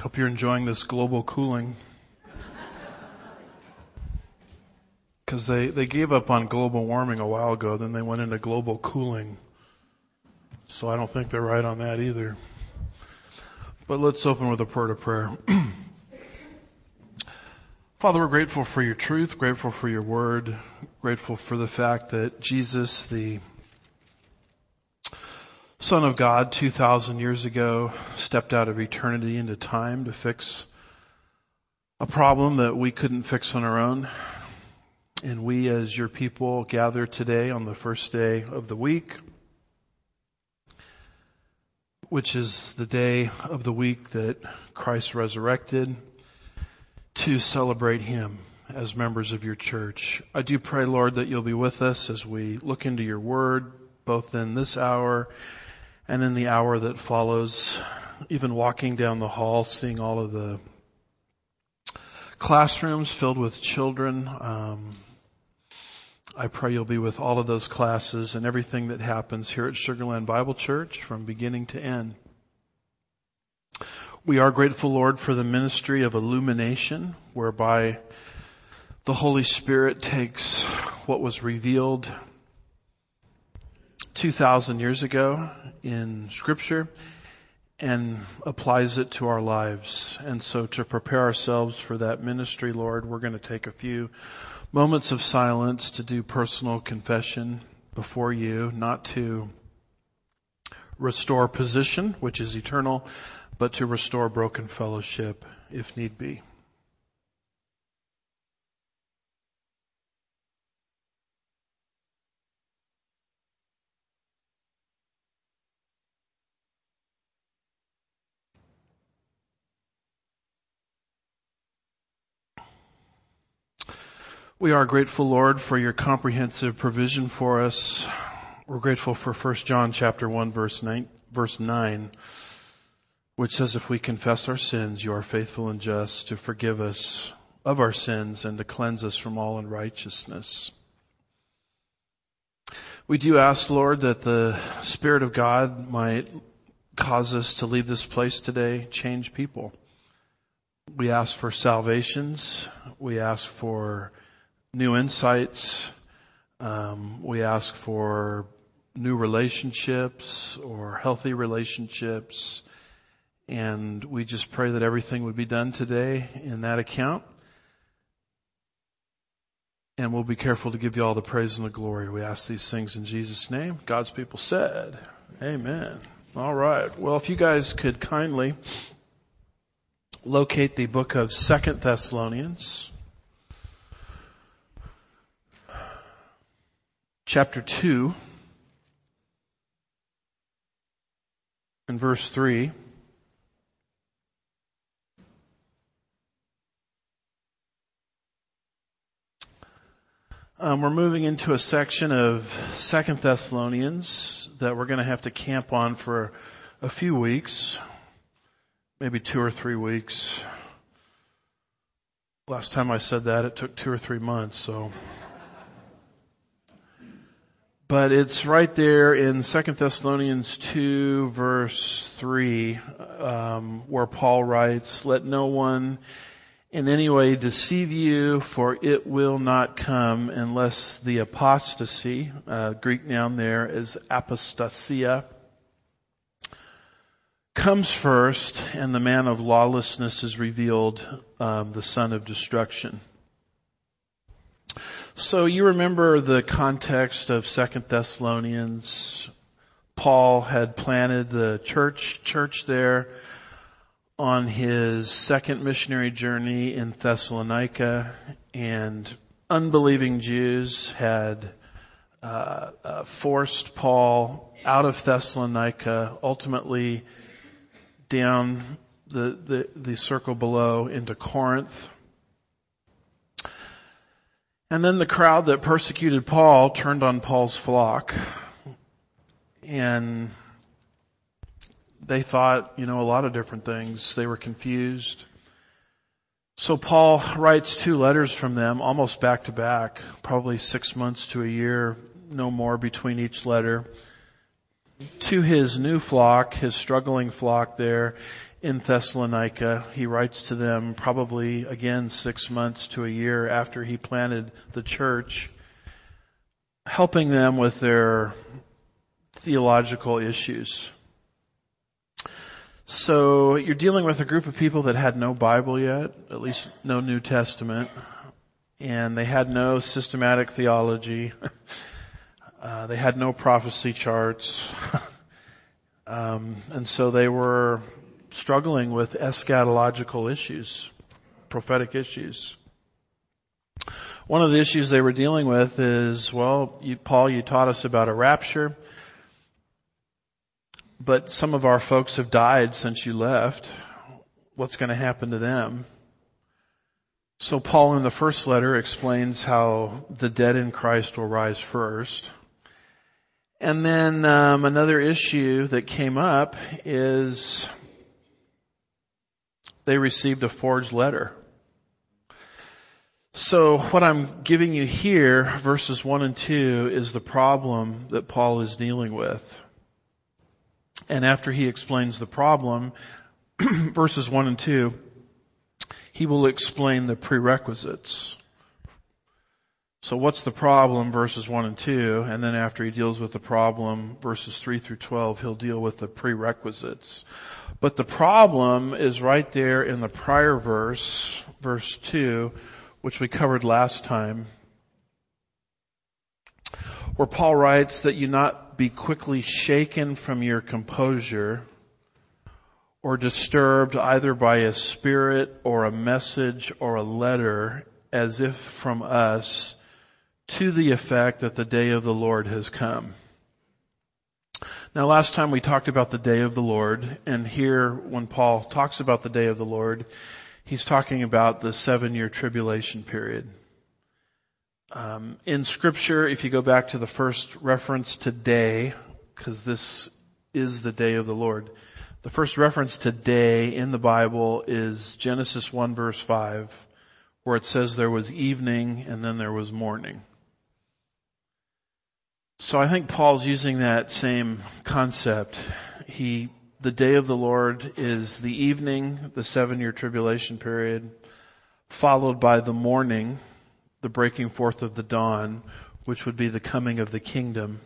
Hope you're enjoying this global cooling. Because they, they gave up on global warming a while ago, then they went into global cooling. So I don't think they're right on that either. But let's open with a word of prayer. Father, we're grateful for your truth, grateful for your word, grateful for the fact that Jesus, the Son of God 2,000 years ago stepped out of eternity into time to fix a problem that we couldn't fix on our own. And we as your people gather today on the first day of the week, which is the day of the week that Christ resurrected to celebrate Him as members of your church. I do pray, Lord, that you'll be with us as we look into your word, both in this hour and in the hour that follows, even walking down the hall, seeing all of the classrooms filled with children, um, I pray you'll be with all of those classes and everything that happens here at Sugar Land Bible Church from beginning to end. We are grateful, Lord, for the ministry of illumination whereby the Holy Spirit takes what was revealed 2,000 years ago in scripture and applies it to our lives. And so to prepare ourselves for that ministry, Lord, we're going to take a few moments of silence to do personal confession before you, not to restore position, which is eternal, but to restore broken fellowship if need be. We are grateful, Lord, for your comprehensive provision for us. We're grateful for 1 John chapter 1 verse 9, verse 9, which says if we confess our sins, you are faithful and just to forgive us of our sins and to cleanse us from all unrighteousness. We do ask, Lord, that the Spirit of God might cause us to leave this place today, change people. We ask for salvations. We ask for new insights. Um, we ask for new relationships or healthy relationships. And we just pray that everything would be done today in that account. And we'll be careful to give you all the praise and the glory. We ask these things in Jesus' name. God's people said, Amen. All right. Well, if you guys could kindly locate the book of Second Thessalonians. Chapter 2 and verse 3. Um, we're moving into a section of Second Thessalonians that we're going to have to camp on for a few weeks, maybe two or three weeks. Last time I said that, it took two or three months, so but it's right there in 2 Thessalonians 2 verse 3, um, where Paul writes, let no one in any way deceive you, for it will not come unless the apostasy, uh, Greek noun there is apostasia, comes first, and the man of lawlessness is revealed, um, the son of destruction. So you remember the context of Second Thessalonians. Paul had planted the church, church there on his second missionary journey in Thessalonica and unbelieving Jews had uh, uh, forced Paul out of Thessalonica, ultimately down the, the, the circle below into Corinth. And then the crowd that persecuted Paul turned on Paul's flock and they thought, you know, a lot of different things. They were confused. So Paul writes two letters from them almost back to back, probably six months to a year, no more between each letter, to his new flock, his struggling flock there in Thessalonica. He writes to them probably again six months to a year after he planted the church, helping them with their theological issues. So you're dealing with a group of people that had no Bible yet, at least no New Testament, and they had no systematic theology. Uh, they had no prophecy charts. um, and so they were struggling with eschatological issues, prophetic issues. One of the issues they were dealing with is, well, you, Paul, you taught us about a rapture, but some of our folks have died since you left. What's going to happen to them? So Paul in the first letter explains how the dead in Christ will rise first. And then um, another issue that came up is they received a forged letter. So what I'm giving you here, verses 1 and 2, is the problem that Paul is dealing with. And after he explains the problem, verses 1 and 2, he will explain the prerequisites. So what's the problem, verses 1 and 2, and then after he deals with the problem, verses 3 through 12, he'll deal with the prerequisites. But the problem is right there in the prior verse, verse 2, which we covered last time, where Paul writes that you not be quickly shaken from your composure or disturbed either by a spirit or a message or a letter as if from us to the effect that the day of the Lord has come. Now last time we talked about the day of the Lord and here when Paul talks about the day of the Lord, he's talking about the seven year tribulation period. Um, in scripture, if you go back to the first reference to day, because this is the day of the Lord, the first reference to day in the Bible is Genesis 1 verse 5, where it says there was evening and then there was morning. So I think Paul's using that same concept. He, the day of the Lord is the evening, the seven year tribulation period, followed by the morning, the breaking forth of the dawn, which would be the coming of the kingdom.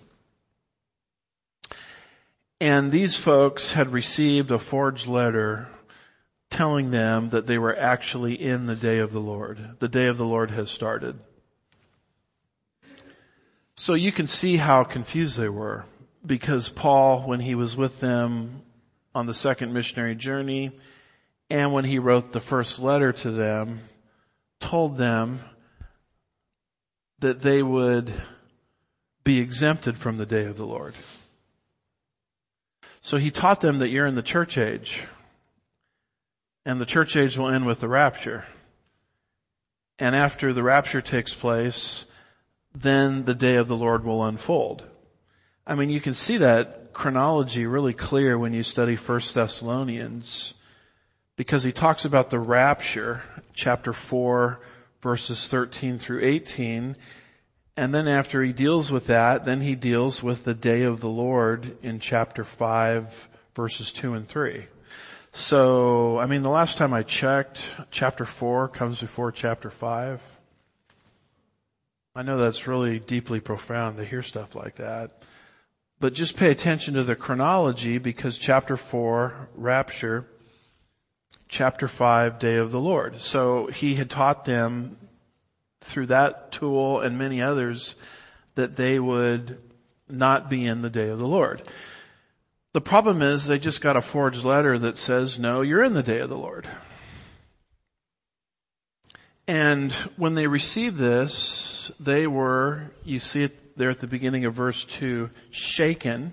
And these folks had received a forged letter telling them that they were actually in the day of the Lord. The day of the Lord has started. So you can see how confused they were because Paul, when he was with them on the second missionary journey and when he wrote the first letter to them, told them that they would be exempted from the day of the Lord. So he taught them that you're in the church age. And the church age will end with the rapture. And after the rapture takes place, then the day of the Lord will unfold. I mean, you can see that chronology really clear when you study 1 Thessalonians because he talks about the rapture, chapter 4, verses 13 through 18, and then after he deals with that, then he deals with the day of the Lord in chapter 5 verses 2 and 3. So, I mean, the last time I checked, chapter 4 comes before chapter 5. I know that's really deeply profound to hear stuff like that. But just pay attention to the chronology because chapter 4, rapture, chapter 5, day of the Lord. So he had taught them through that tool and many others that they would not be in the day of the Lord. The problem is they just got a forged letter that says, no, you're in the day of the Lord. And when they received this, they were, you see it there at the beginning of verse 2, shaken,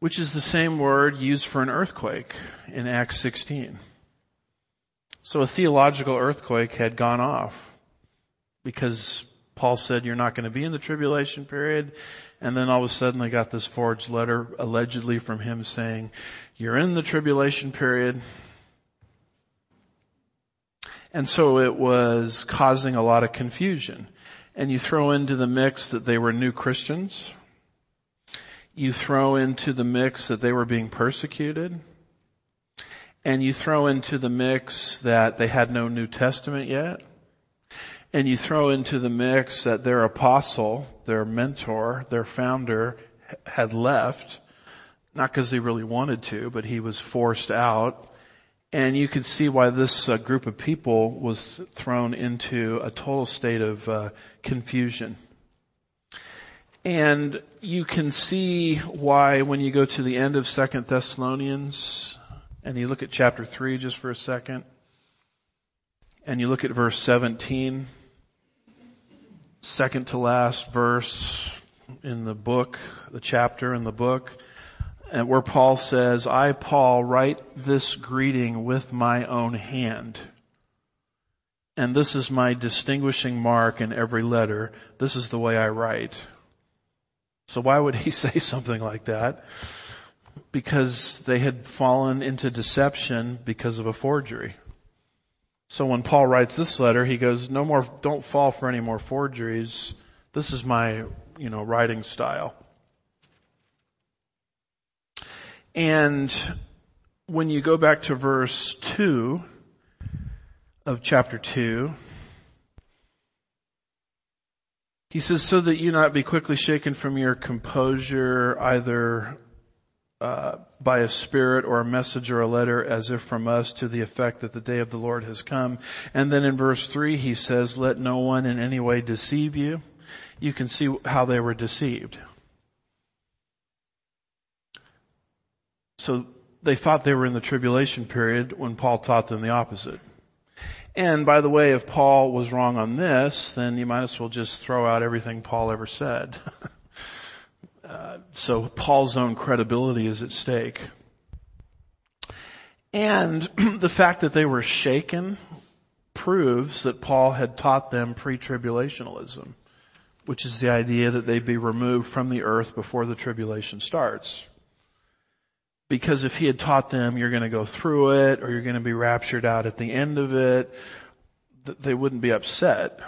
which is the same word used for an earthquake in Acts 16. So a theological earthquake had gone off because Paul said you're not going to be in the tribulation period. And then all of a sudden they got this forged letter allegedly from him saying, you're in the tribulation period. And so it was causing a lot of confusion. And you throw into the mix that they were new Christians. You throw into the mix that they were being persecuted. and you throw into the mix that they had no New Testament yet, and you throw into the mix that their apostle, their mentor, their founder had left, not because he really wanted to, but he was forced out. And you could see why this uh, group of people was thrown into a total state of uh, confusion. And you can see why when you go to the end of Second Thessalonians and you look at chapter 3 just for a second and you look at verse 17, second to last verse in the book, the chapter in the book, where Paul says, I, Paul, write this greeting with my own hand. And this is my distinguishing mark in every letter. This is the way I write. So why would he say something like that? Because they had fallen into deception because of a forgery. So when Paul writes this letter, he goes, no more, don't fall for any more forgeries. This is my, you know, writing style. And when you go back to verse 2 of chapter 2, he says, so that you not be quickly shaken from your composure, either uh, by a spirit or a message or a letter as if from us to the effect that the day of the Lord has come. And then in verse 3 he says, let no one in any way deceive you. You can see how they were deceived. So they thought they were in the tribulation period when Paul taught them the opposite. And by the way, if Paul was wrong on this, then you might as well just throw out everything Paul ever said. uh, so Paul's own credibility is at stake. And the fact that they were shaken proves that Paul had taught them pre-tribulationalism, which is the idea that they'd be removed from the earth before the tribulation starts. Because if he had taught them you're going to go through it or you're going to be raptured out at the end of it, they wouldn't be upset.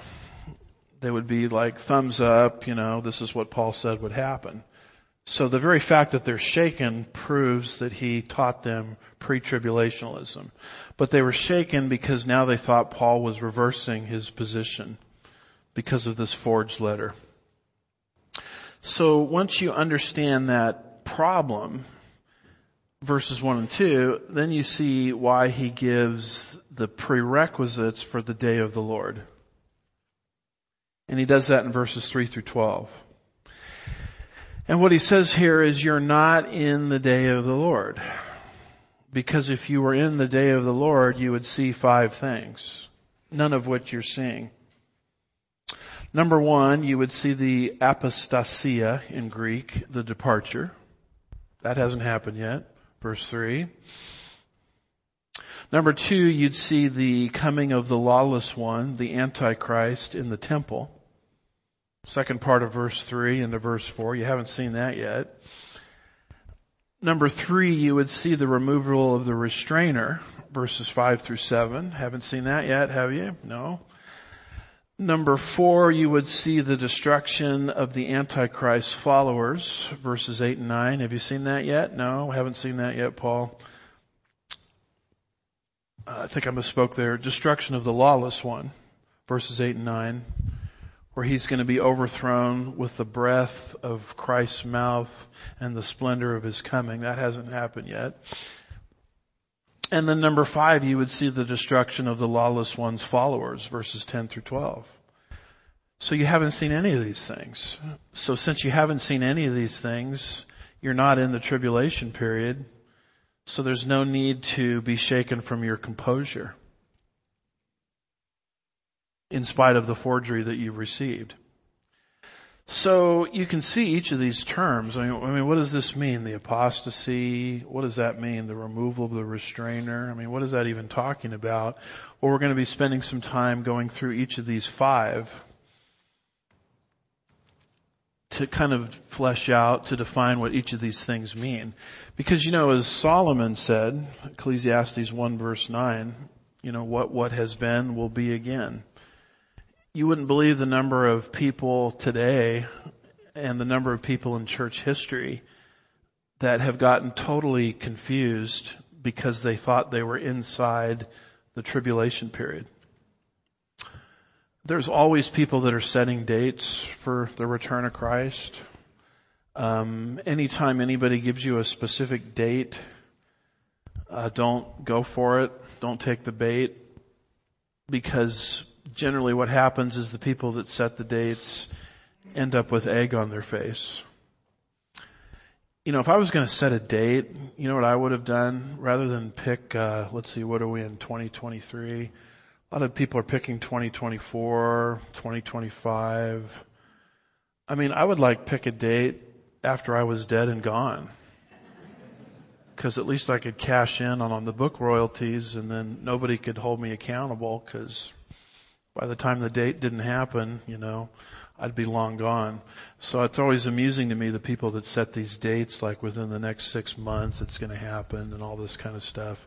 They would be like thumbs up, you know, this is what Paul said would happen. So the very fact that they're shaken proves that he taught them pre-tribulationalism. But they were shaken because now they thought Paul was reversing his position because of this forged letter. So once you understand that problem, verses 1 and 2, then you see why he gives the prerequisites for the day of the Lord. And he does that in verses 3 through 12. And what he says here is you're not in the day of the Lord. Because if you were in the day of the Lord, you would see five things, none of which you're seeing. Number one, you would see the apostasia in Greek, the departure. That hasn't happened yet verse 3. Number two, you'd see the coming of the lawless one, the Antichrist in the temple. Second part of verse 3 into verse 4. You haven't seen that yet. Number three, you would see the removal of the restrainer, verses 5 through 7. Haven't seen that yet, have you? No. Number four, you would see the destruction of the Antichrist followers, verses eight and nine. Have you seen that yet? No, haven't seen that yet, Paul. Uh, I think I misspoke there. Destruction of the lawless one, verses eight and nine, where he's going to be overthrown with the breath of Christ's mouth and the splendor of his coming. That hasn't happened yet. And then number five, you would see the destruction of the lawless one's followers, verses 10 through 12. So you haven't seen any of these things. So since you haven't seen any of these things, you're not in the tribulation period. So there's no need to be shaken from your composure. In spite of the forgery that you've received. So you can see each of these terms. I mean, I mean, what does this mean? The apostasy? What does that mean? The removal of the restrainer? I mean, what is that even talking about? Well, we're going to be spending some time going through each of these five to kind of flesh out, to define what each of these things mean. Because, you know, as Solomon said, Ecclesiastes 1 verse 9, you know, what, what has been will be again you wouldn't believe the number of people today and the number of people in church history that have gotten totally confused because they thought they were inside the tribulation period. There's always people that are setting dates for the return of Christ. Um, anytime anybody gives you a specific date, uh, don't go for it. Don't take the bait because generally what happens is the people that set the dates end up with egg on their face. You know, if I was going to set a date, you know what I would have done? Rather than pick, uh, let's see, what are we in 2023? A lot of people are picking 2024, 2025. I mean, I would like pick a date after I was dead and gone. Cause at least I could cash in on, on the book royalties and then nobody could hold me accountable cause by the time the date didn't happen, you know, I'd be long gone. So it's always amusing to me the people that set these dates like within the next six months it's going to happen and all this kind of stuff.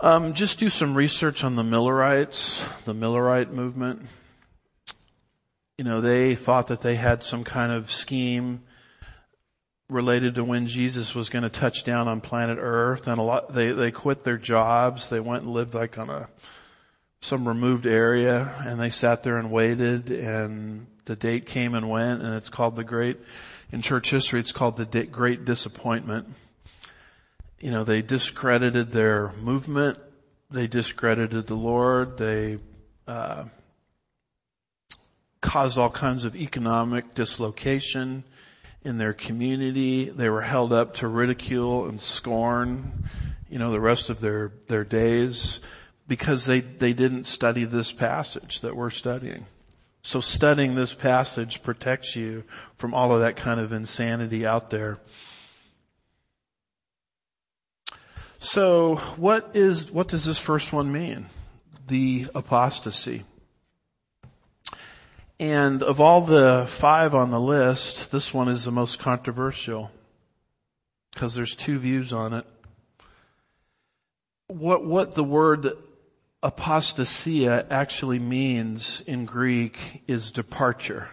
Um, just do some research on the Millerites, the Millerite movement. You know, they thought that they had some kind of scheme related to when Jesus was going to touch down on planet Earth, and a lot they they quit their jobs. They went and lived like on a some removed area, and they sat there and waited, and the date came and went, and it's called the Great. In church history, it's called the Great Disappointment. You know, they discredited their movement. They discredited the Lord. They uh, caused all kinds of economic dislocation in their community. They were held up to ridicule and scorn, you know, the rest of their, their days because they, they didn't study this passage that we're studying. So studying this passage protects you from all of that kind of insanity out there. So what is, what does this first one mean? The apostasy. And of all the five on the list, this one is the most controversial because there's two views on it. What, what the word apostasia actually means in Greek is departure.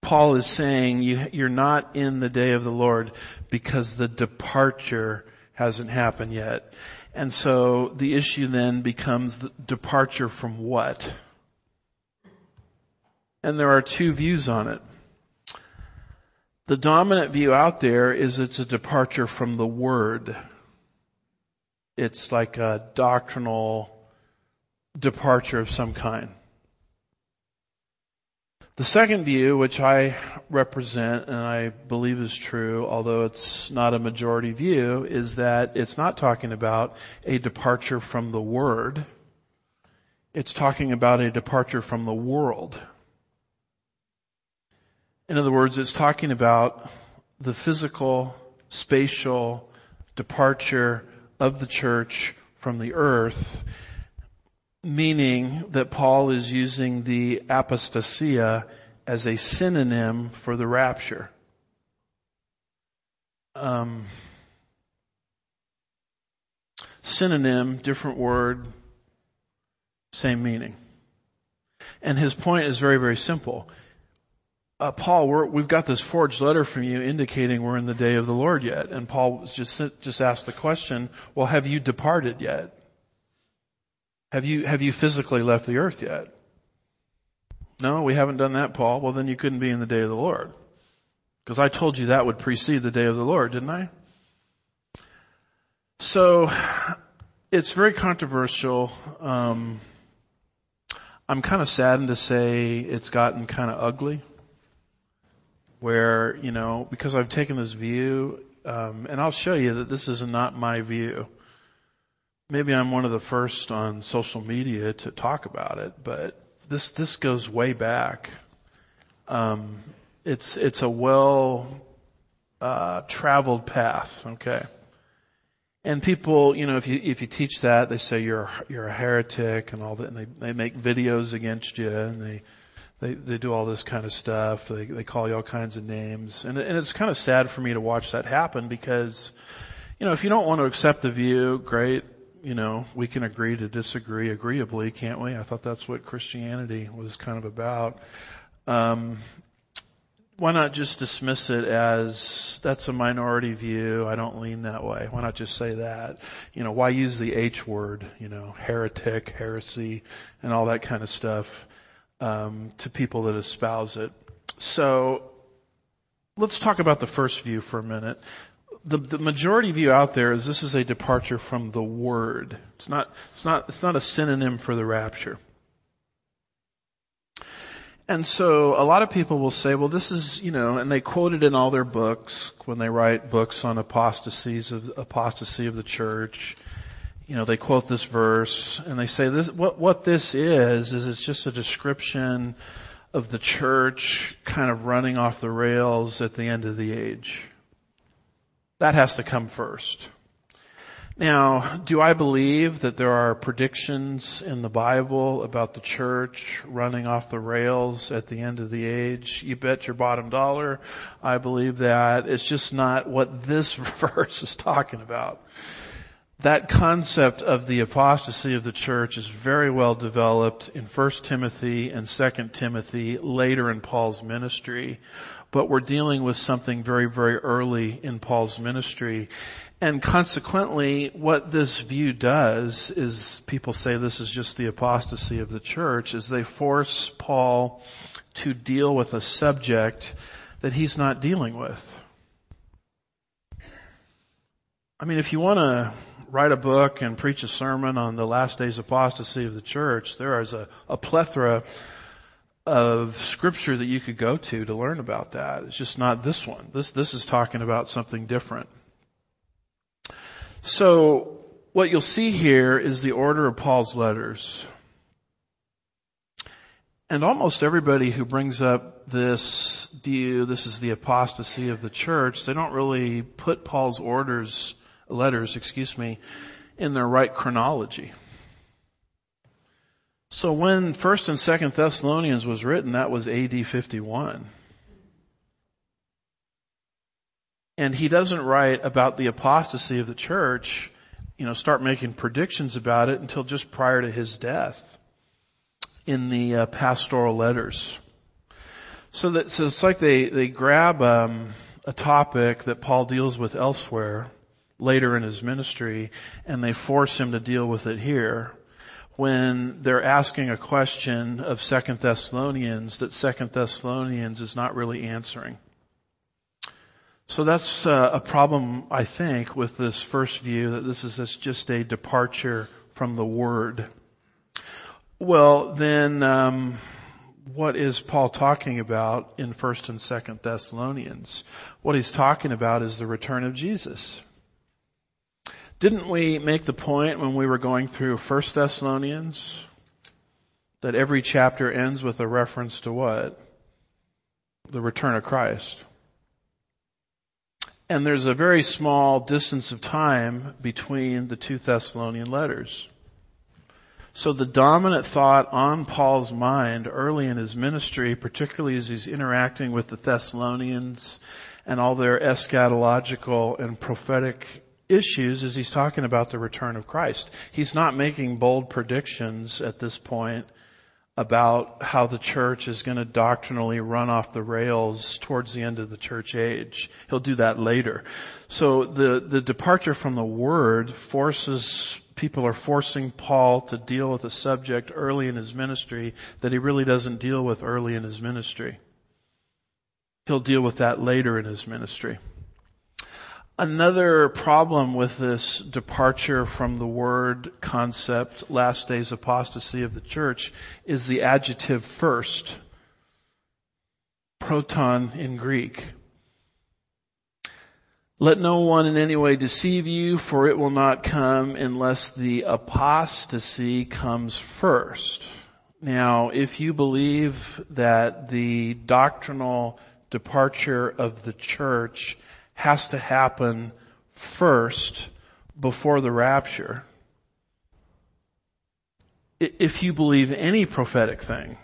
Paul is saying you, you're not in the day of the Lord because the departure hasn't happened yet. And so the issue then becomes the departure from what? and there are two views on it. The dominant view out there is it's a departure from the Word. It's like a doctrinal departure of some kind. The second view, which I represent and I believe is true, although it's not a majority view, is that it's not talking about a departure from the Word. It's talking about a departure from the world. In other words, it's talking about the physical, spatial departure of the church from the earth, meaning that Paul is using the apostasia as a synonym for the rapture. Um, synonym, different word, same meaning. And his point is very, very simple uh, Paul, we have got this forged letter from you indicating we're in the day of the Lord yet. And Paul just, just asked the question, well, have you departed yet? Have you, have you physically left the earth yet? No, we haven't done that, Paul. Well, then you couldn't be in the day of the Lord. Because I told you that would precede the day of the Lord, didn't I? So, it's very controversial. Um, I'm kind of saddened to say it's gotten kind of ugly where, you know, because I've taken this view, um, and I'll show you that this is not my view. Maybe I'm one of the first on social media to talk about it, but this, this goes way back. Um, it's, it's a well, uh, traveled path, okay? And people, you know, if you, if you teach that, they say you're, you're a heretic and all that, and they, they make videos against you and they, they they do all this kind of stuff. They they call you all kinds of names, and and it's kind of sad for me to watch that happen because, you know, if you don't want to accept the view, great. You know, we can agree to disagree agreeably, can't we? I thought that's what Christianity was kind of about. Um, why not just dismiss it as that's a minority view? I don't lean that way. Why not just say that? You know, why use the H word? You know, heretic, heresy, and all that kind of stuff um, to people that espouse it. So let's talk about the first view for a minute. The, the majority view out there is this is a departure from the word. It's not, it's not, it's not a synonym for the rapture. And so a lot of people will say, well, this is, you know, and they quote it in all their books when they write books on apostasies of apostasy of the church. You know, they quote this verse and they say this, what, what this is, is it's just a description of the church kind of running off the rails at the end of the age. That has to come first. Now, do I believe that there are predictions in the Bible about the church running off the rails at the end of the age? You bet your bottom dollar. I believe that. It's just not what this verse is talking about. That concept of the apostasy of the church is very well developed in 1 Timothy and 2 Timothy later in Paul's ministry. But we're dealing with something very, very early in Paul's ministry. And consequently, what this view does is people say this is just the apostasy of the church, is they force Paul to deal with a subject that he's not dealing with. I mean, if you want to write a book and preach a sermon on the last days apostasy of the church, there is a, a plethora of scripture that you could go to to learn about that. It's just not this one. This, this is talking about something different. So what you'll see here is the order of Paul's letters. And almost everybody who brings up this view, this is the apostasy of the church, they don't really put Paul's orders, letters, excuse me, in their right chronology. So when 1st and 2nd Thessalonians was written, that was AD 51. And he doesn't write about the apostasy of the church, you know, start making predictions about it until just prior to his death in the uh, pastoral letters. So that, so it's like they, they grab, um, a topic that Paul deals with elsewhere later in his ministry and they force him to deal with it here when they're asking a question of Second Thessalonians that Second Thessalonians is not really answering. So that's uh, a problem, I think, with this first view that this is just a departure from the Word. Well, then, um, what is Paul talking about in First and Second Thessalonians? What he's talking about is the return of Jesus. Didn't we make the point when we were going through First Thessalonians that every chapter ends with a reference to what? The return of Christ. And there's a very small distance of time between the two Thessalonian letters. So the dominant thought on Paul's mind early in his ministry, particularly as he's interacting with the Thessalonians and all their eschatological and prophetic issues, is he's talking about the return of Christ. He's not making bold predictions at this point about how the church is going to doctrinally run off the rails towards the end of the church age. He'll do that later. So the, the departure from the word forces, people are forcing Paul to deal with a subject early in his ministry that he really doesn't deal with early in his ministry. He'll deal with that later in his ministry. Another problem with this departure from the word concept, last days apostasy of the church, is the adjective first. Proton in Greek. Let no one in any way deceive you, for it will not come unless the apostasy comes first. Now, if you believe that the doctrinal departure of the church has to happen first before the rapture. If you believe any prophetic thing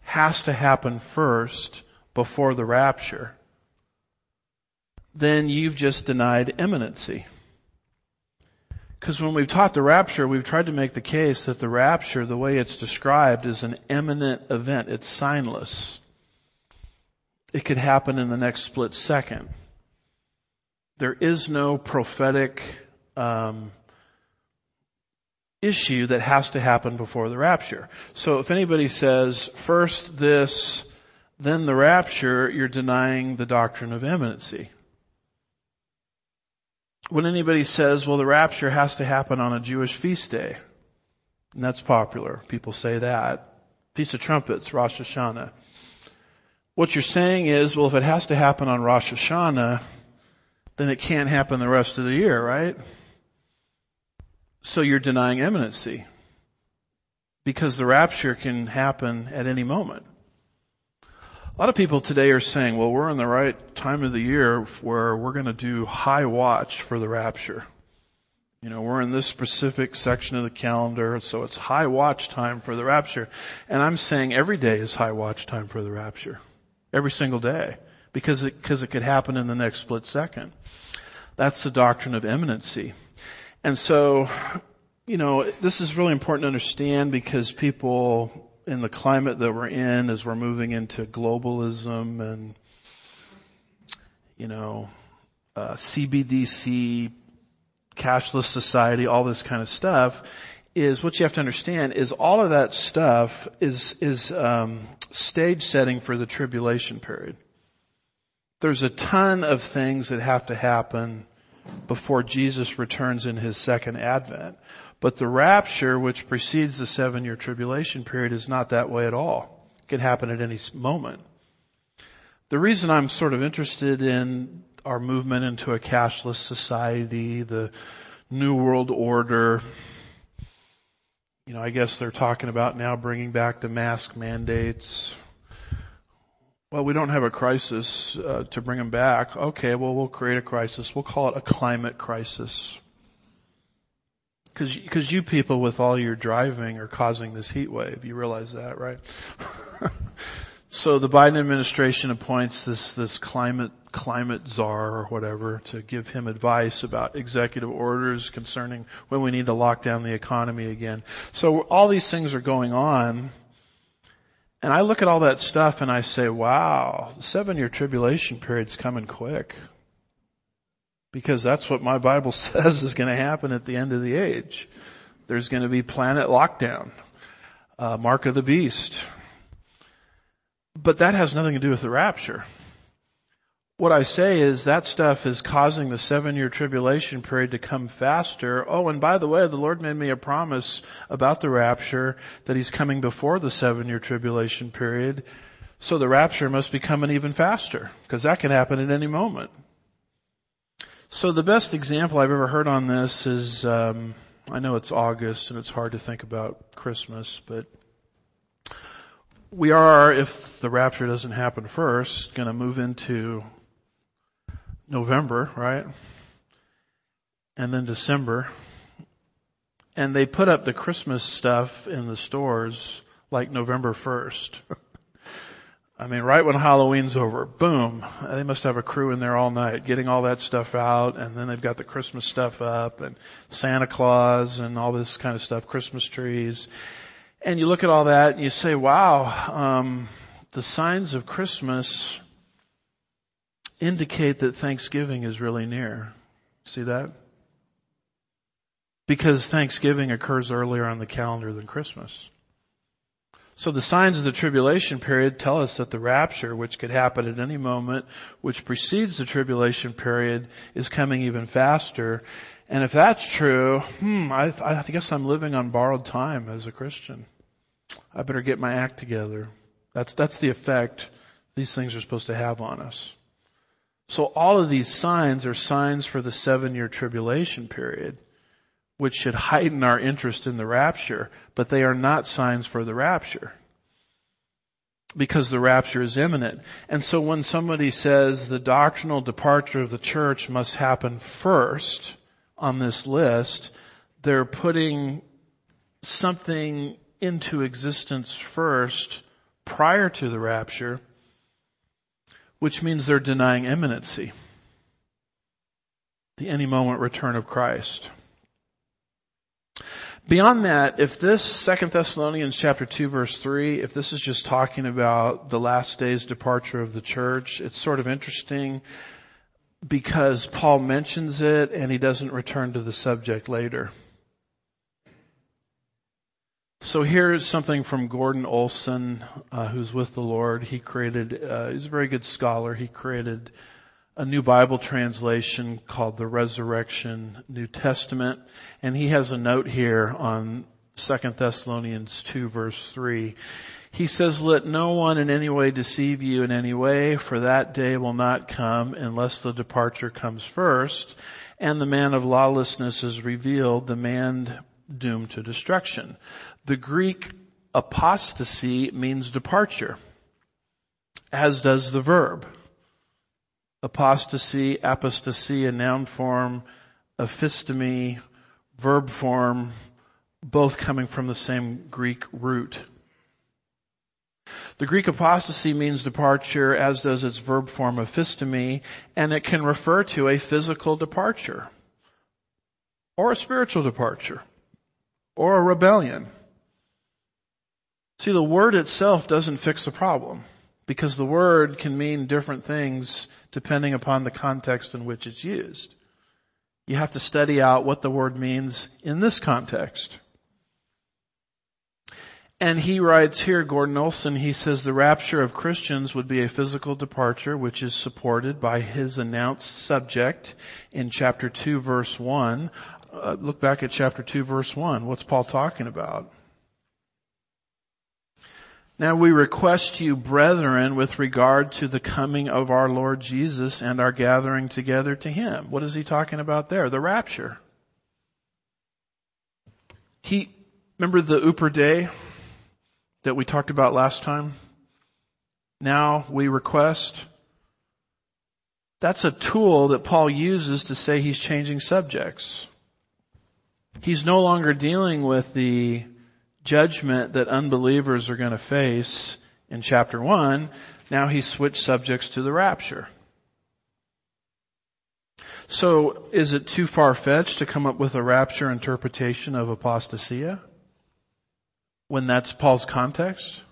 has to happen first before the rapture, then you've just denied imminency. Because when we've taught the rapture, we've tried to make the case that the rapture, the way it's described, is an imminent event. It's signless it could happen in the next split second. There is no prophetic um, issue that has to happen before the rapture. So if anybody says first this, then the rapture, you're denying the doctrine of imminency. When anybody says, well, the rapture has to happen on a Jewish feast day, and that's popular. People say that. Feast of Trumpets, Rosh Hashanah. What you're saying is, well, if it has to happen on Rosh Hashanah, then it can't happen the rest of the year, right? So you're denying imminency. Because the rapture can happen at any moment. A lot of people today are saying, well, we're in the right time of the year where we're going to do high watch for the rapture. You know, we're in this specific section of the calendar, so it's high watch time for the rapture. And I'm saying every day is high watch time for the rapture. Every single day. Because it, because it could happen in the next split second. That's the doctrine of imminency. And so, you know, this is really important to understand because people in the climate that we're in as we're moving into globalism and, you know, uh, CBDC, cashless society, all this kind of stuff, is what you have to understand is all of that stuff is is um, stage setting for the tribulation period. There's a ton of things that have to happen before Jesus returns in his second advent. But the rapture, which precedes the seven year tribulation period, is not that way at all. It can happen at any moment. The reason I'm sort of interested in our movement into a cashless society, the New World Order, you know, I guess they're talking about now bringing back the mask mandates. Well, we don't have a crisis uh, to bring them back. Okay, well, we'll create a crisis. We'll call it a climate crisis. Because cause you people with all your driving are causing this heat wave. You realize that, right? so the Biden administration appoints this, this climate, climate czar or whatever to give him advice about executive orders concerning when we need to lock down the economy again. So all these things are going on. And I look at all that stuff and I say, wow, seven year tribulation period's coming quick. Because that's what my Bible says is going to happen at the end of the age. There's going to be planet lockdown, uh, mark of the beast. But that has nothing to do with the rapture. What I say is that stuff is causing the seven year tribulation period to come faster. Oh, and by the way, the Lord made me a promise about the rapture that He's coming before the seven year tribulation period. So the rapture must be coming even faster because that can happen at any moment. So the best example I've ever heard on this is, um, I know it's August and it's hard to think about Christmas, but we are, if the rapture doesn't happen first, going to move into November, right? And then December. And they put up the Christmas stuff in the stores like November 1st. I mean, right when Halloween's over, boom, they must have a crew in there all night getting all that stuff out and then they've got the Christmas stuff up and Santa Claus and all this kind of stuff, Christmas trees. And you look at all that and you say, wow, um, the signs of Christmas indicate that Thanksgiving is really near. See that? Because Thanksgiving occurs earlier on the calendar than Christmas. So the signs of the tribulation period tell us that the rapture, which could happen at any moment, which precedes the tribulation period, is coming even faster. And if that's true, hmm, I, I guess I'm living on borrowed time as a Christian. I better get my act together. That's, that's the effect these things are supposed to have on us. So all of these signs are signs for the seven year tribulation period which should heighten our interest in the rapture, but they are not signs for the rapture. Because the rapture is imminent. And so when somebody says the doctrinal departure of the church must happen first on this list, they're putting something into existence first prior to the rapture, which means they're denying imminency. The any moment return of Christ. Beyond that, if this Second Thessalonians chapter 2 verse 3, if this is just talking about the last day's departure of the church, it's sort of interesting because Paul mentions it and he doesn't return to the subject later. So here's something from Gordon Olson, uh, who's with the Lord. He created, uh, he's a very good scholar. He created a new Bible translation called the Resurrection New Testament. And he has a note here on 2 Thessalonians 2 verse 3. He says, let no one in any way deceive you in any way, for that day will not come unless the departure comes first, and the man of lawlessness is revealed, the man doomed to destruction. The Greek apostasy means departure, as does the verb apostasy, apostasy, a noun form, aphistemi, verb form, both coming from the same Greek root. The Greek apostasy means departure, as does its verb form aphistemi, and it can refer to a physical departure, or a spiritual departure, or a rebellion. See, the word itself doesn't fix the problem because the word can mean different things depending upon the context in which it's used. You have to study out what the word means in this context. And he writes here, Gordon Olson, he says the rapture of Christians would be a physical departure which is supported by his announced subject in chapter 2 verse 1. Uh, look back at chapter 2 verse 1. What's Paul talking about? Now we request you, brethren, with regard to the coming of our Lord Jesus and our gathering together to Him. What is he talking about there? The rapture. He, remember the Upper Day that we talked about last time? Now we request. That's a tool that Paul uses to say he's changing subjects. He's no longer dealing with the judgment that unbelievers are going to face in chapter 1, now he switched subjects to the rapture. So is it too far-fetched to come up with a rapture interpretation of apostasia when that's Paul's context?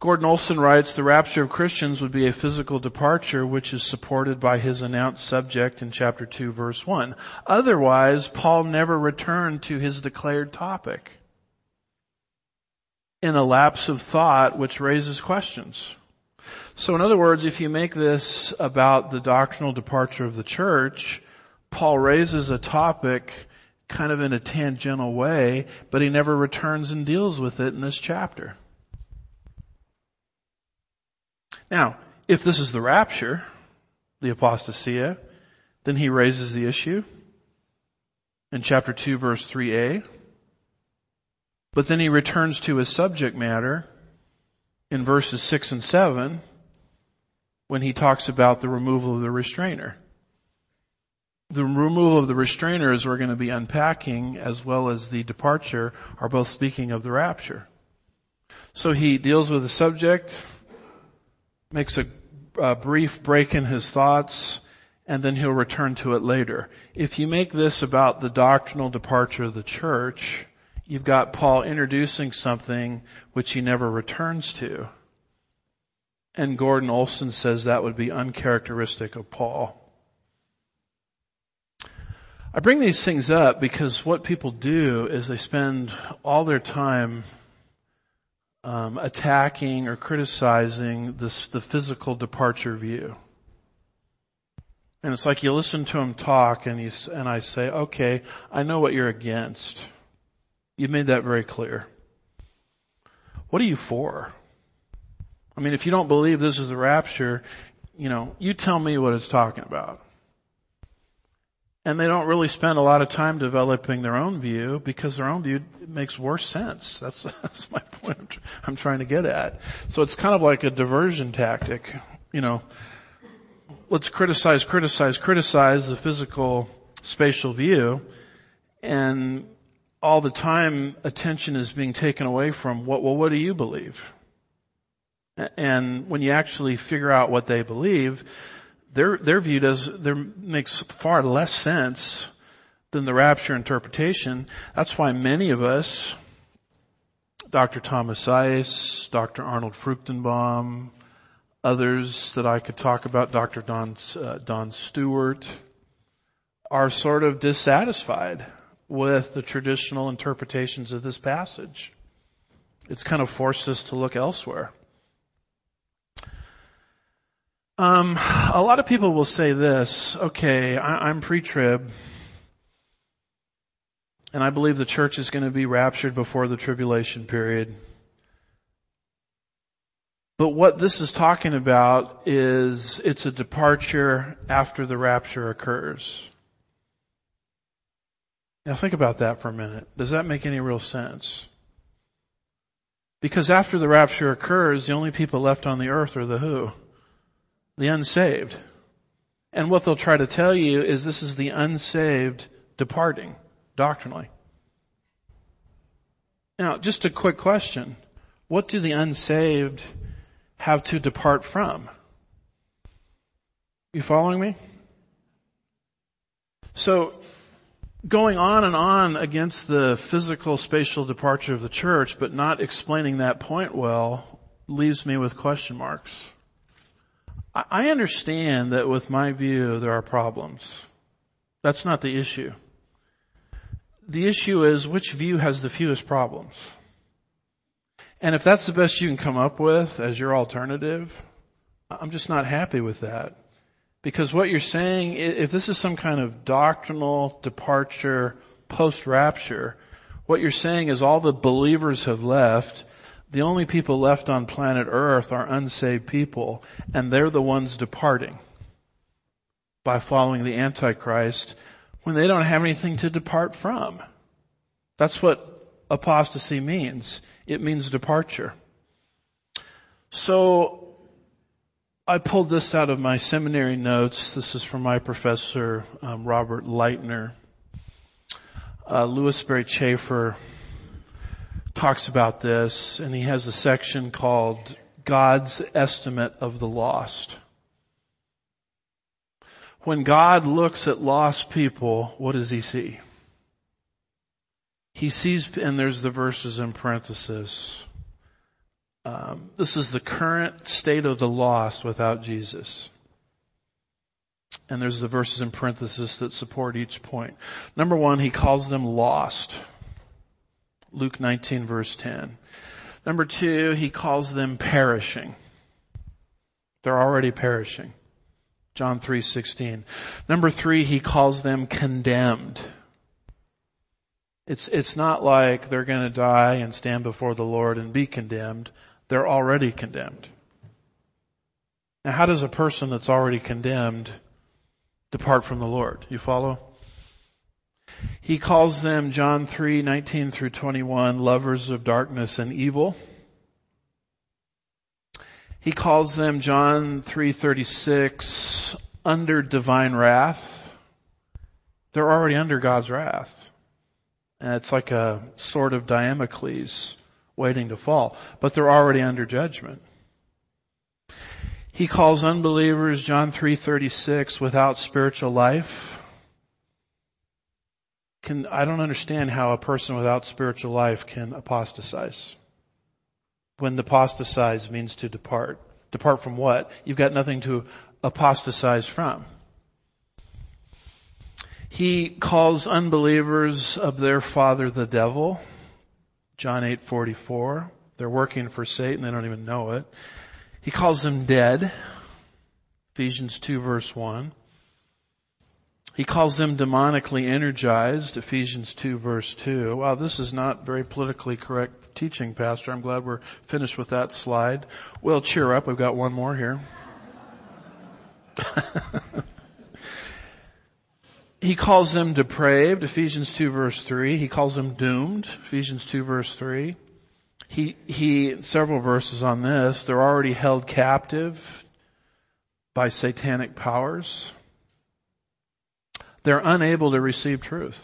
Gordon Olson writes, the rapture of Christians would be a physical departure which is supported by his announced subject in chapter 2 verse 1. Otherwise, Paul never returned to his declared topic in a lapse of thought which raises questions. So in other words, if you make this about the doctrinal departure of the church, Paul raises a topic kind of in a tangential way, but he never returns and deals with it in this chapter. Now, if this is the rapture, the apostasia, then he raises the issue in chapter 2 verse 3a. But then he returns to his subject matter in verses 6 and 7 when he talks about the removal of the restrainer. The removal of the restrainer, as we're going to be unpacking, as well as the departure, are both speaking of the rapture. So he deals with the subject, makes a, a brief break in his thoughts, and then he'll return to it later. If you make this about the doctrinal departure of the church, you've got Paul introducing something which he never returns to. And Gordon Olson says that would be uncharacteristic of Paul. I bring these things up because what people do is they spend all their time um, attacking or criticizing this, the physical departure view. And it's like you listen to him talk and you, and I say, okay, I know what you're against. You've made that very clear. What are you for? I mean, if you don't believe this is the rapture, you know, you tell me what it's talking about and they don't really spend a lot of time developing their own view because their own view makes worse sense. That's, that's my point I'm trying to get at. So it's kind of like a diversion tactic, you know. Let's criticize, criticize, criticize the physical spatial view and all the time attention is being taken away from what, well, what do you believe? And when you actually figure out what they believe, their, their view does, there makes far less sense than the rapture interpretation. That's why many of us, Dr. Thomas Ice, Dr. Arnold Fruchtenbaum, others that I could talk about, Dr. Don, uh, Don Stewart, are sort of dissatisfied with the traditional interpretations of this passage. It's kind of forced us to look elsewhere. Um, a lot of people will say this, okay, I, I'm pre-trib, and I believe the church is going to be raptured before the tribulation period. But what this is talking about is it's a departure after the rapture occurs. Now think about that for a minute. Does that make any real sense? Because after the rapture occurs, the only people left on the earth are the who? The unsaved. And what they'll try to tell you is this is the unsaved departing doctrinally. Now, just a quick question. What do the unsaved have to depart from? You following me? So, going on and on against the physical spatial departure of the church, but not explaining that point well, leaves me with question marks. I understand that with my view there are problems. That's not the issue. The issue is which view has the fewest problems. And if that's the best you can come up with as your alternative, I'm just not happy with that. Because what you're saying, if this is some kind of doctrinal departure post-rapture, what you're saying is all the believers have left, the only people left on planet earth are unsaved people, and they're the ones departing by following the Antichrist when they don't have anything to depart from. That's what apostasy means. It means departure. So I pulled this out of my seminary notes. This is from my professor, um, Robert Lightner. Uh, Lewis Sperry Chafer talks about this, and he has a section called God's Estimate of the Lost. When God looks at lost people, what does he see? He sees, and there's the verses in parenthesis, um, this is the current state of the lost without Jesus. And there's the verses in parenthesis that support each point. Number one, he calls them lost. Luke 19 verse 10. Number two, he calls them perishing. They're already perishing. John 3:16. Number 3, he calls them condemned. It's it's not like they're going to die and stand before the Lord and be condemned they're already condemned. Now how does a person that's already condemned depart from the Lord? You follow? He calls them, John 3, 19 through 21, lovers of darkness and evil. He calls them, John 3.36, under divine wrath. They're already under God's wrath. And it's like a sword of Damocles waiting to fall, but they're already under judgment. He calls unbelievers, John 3:36, without spiritual life. Can, I don't understand how a person without spiritual life can apostatize. When apostatize means to depart. Depart from what? You've got nothing to apostatize from. He calls unbelievers of their father the devil. John 8:44. They're working for Satan, they don't even know it. He calls them dead. Ephesians 2 verse 1. He calls them demonically energized, Ephesians 2 verse 2. Wow, this is not very politically correct teaching, Pastor. I'm glad we're finished with that slide. Well, cheer up. We've got one more here. He calls them depraved, Ephesians 2 verse 3. He calls them doomed, Ephesians 2 verse 3. He, he, several verses on this, they're already held captive by satanic powers. They're unable to receive truth.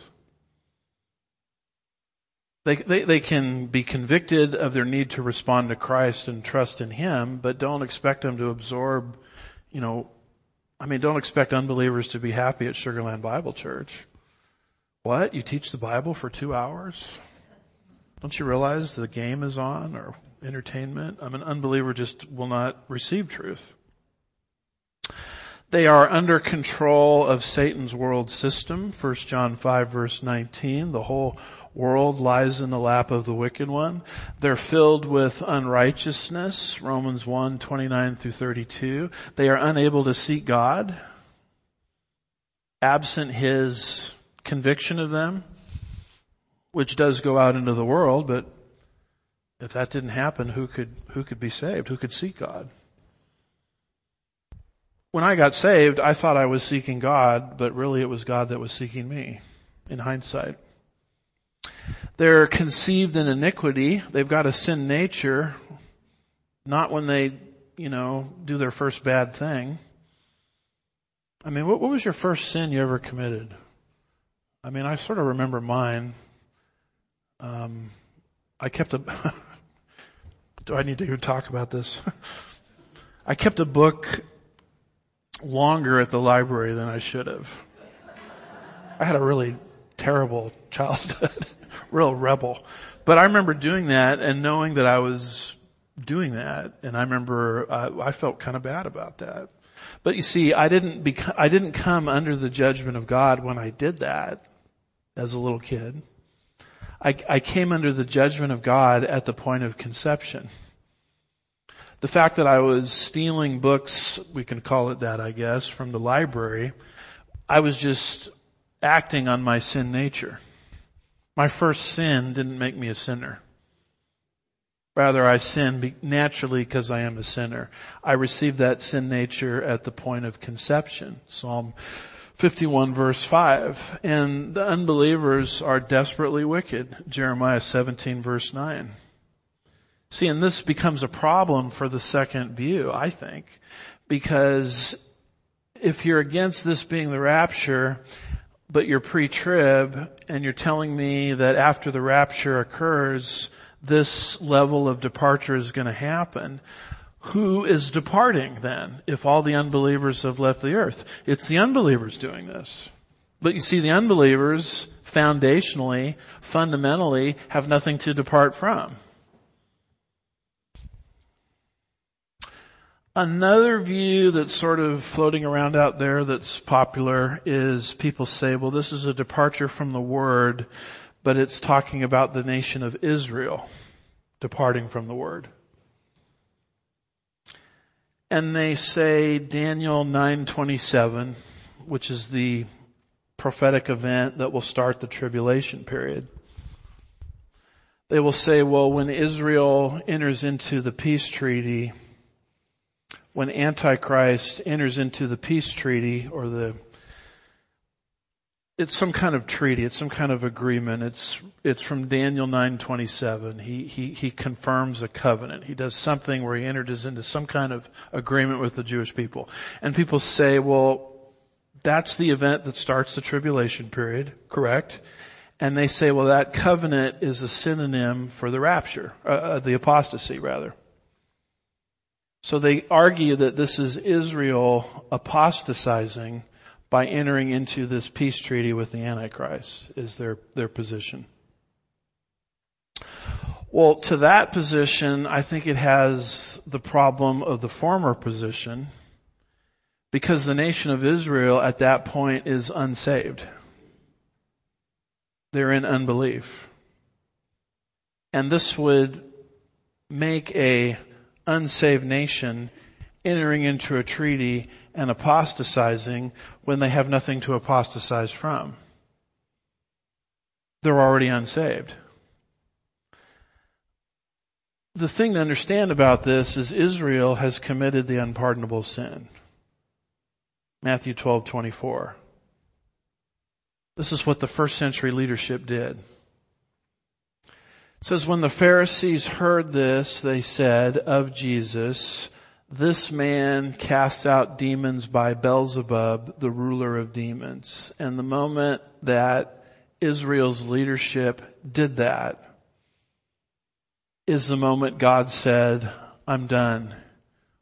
They, they, they can be convicted of their need to respond to Christ and trust in Him, but don't expect them to absorb, you know, I mean, don't expect unbelievers to be happy at Sugar Land Bible Church. What? You teach the Bible for two hours? Don't you realize the game is on or entertainment? I mean, an unbeliever just will not receive truth. They are under control of Satan's world system. 1 John 5 verse 19. The whole world lies in the lap of the wicked one. They're filled with unrighteousness. Romans 1, 29 through 32. They are unable to seek God. Absent His conviction of them, which does go out into the world, but if that didn't happen, who could, who could be saved? Who could seek God? When I got saved, I thought I was seeking God, but really it was God that was seeking me in hindsight. They're conceived in iniquity. They've got a sin nature, not when they, you know, do their first bad thing. I mean, what, what was your first sin you ever committed? I mean, I sort of remember mine. Um, I kept a. do I need to even talk about this? I kept a book longer at the library than I should have. I had a really terrible childhood, real rebel. But I remember doing that and knowing that I was doing that, and I remember uh, I felt kind of bad about that. But you see, I didn't bec- I didn't come under the judgment of God when I did that as a little kid. I, I came under the judgment of God at the point of conception. The fact that I was stealing books, we can call it that, I guess, from the library, I was just acting on my sin nature. My first sin didn't make me a sinner. Rather, I sin naturally because I am a sinner. I received that sin nature at the point of conception. Psalm 51 verse 5. And the unbelievers are desperately wicked. Jeremiah 17 verse 9. See, and this becomes a problem for the second view, I think, because if you're against this being the rapture, but you're pre-trib, and you're telling me that after the rapture occurs, this level of departure is going to happen, who is departing then if all the unbelievers have left the earth? It's the unbelievers doing this. But you see, the unbelievers foundationally, fundamentally, have nothing to depart from. Another view that's sort of floating around out there that's popular is people say, well, this is a departure from the Word, but it's talking about the nation of Israel departing from the Word and they say Daniel 9:27, which is the prophetic event that will start the tribulation period. They will say, well, when Israel enters into the peace treaty, when Antichrist enters into the peace treaty or the it's some kind of treaty. It's some kind of agreement. It's it's from Daniel nine twenty seven. He he he confirms a covenant. He does something where he enters into some kind of agreement with the Jewish people. And people say, well, that's the event that starts the tribulation period, correct? And they say, well, that covenant is a synonym for the rapture, uh, uh the apostasy rather. So they argue that this is Israel apostatizing by entering into this peace treaty with the Antichrist is their, their position. Well, to that position, I think it has the problem of the former position because the nation of Israel at that point is unsaved. They're in unbelief. And this would make a unsaved nation entering into a treaty and apostatizing when they have nothing to apostatize from. They're already unsaved. The thing to understand about this is Israel has committed the unpardonable sin. Matthew 12:24. This is what the first century leadership did. Says when the Pharisees heard this, they said of Jesus, this man casts out demons by Beelzebub, the ruler of demons. And the moment that Israel's leadership did that is the moment God said, I'm done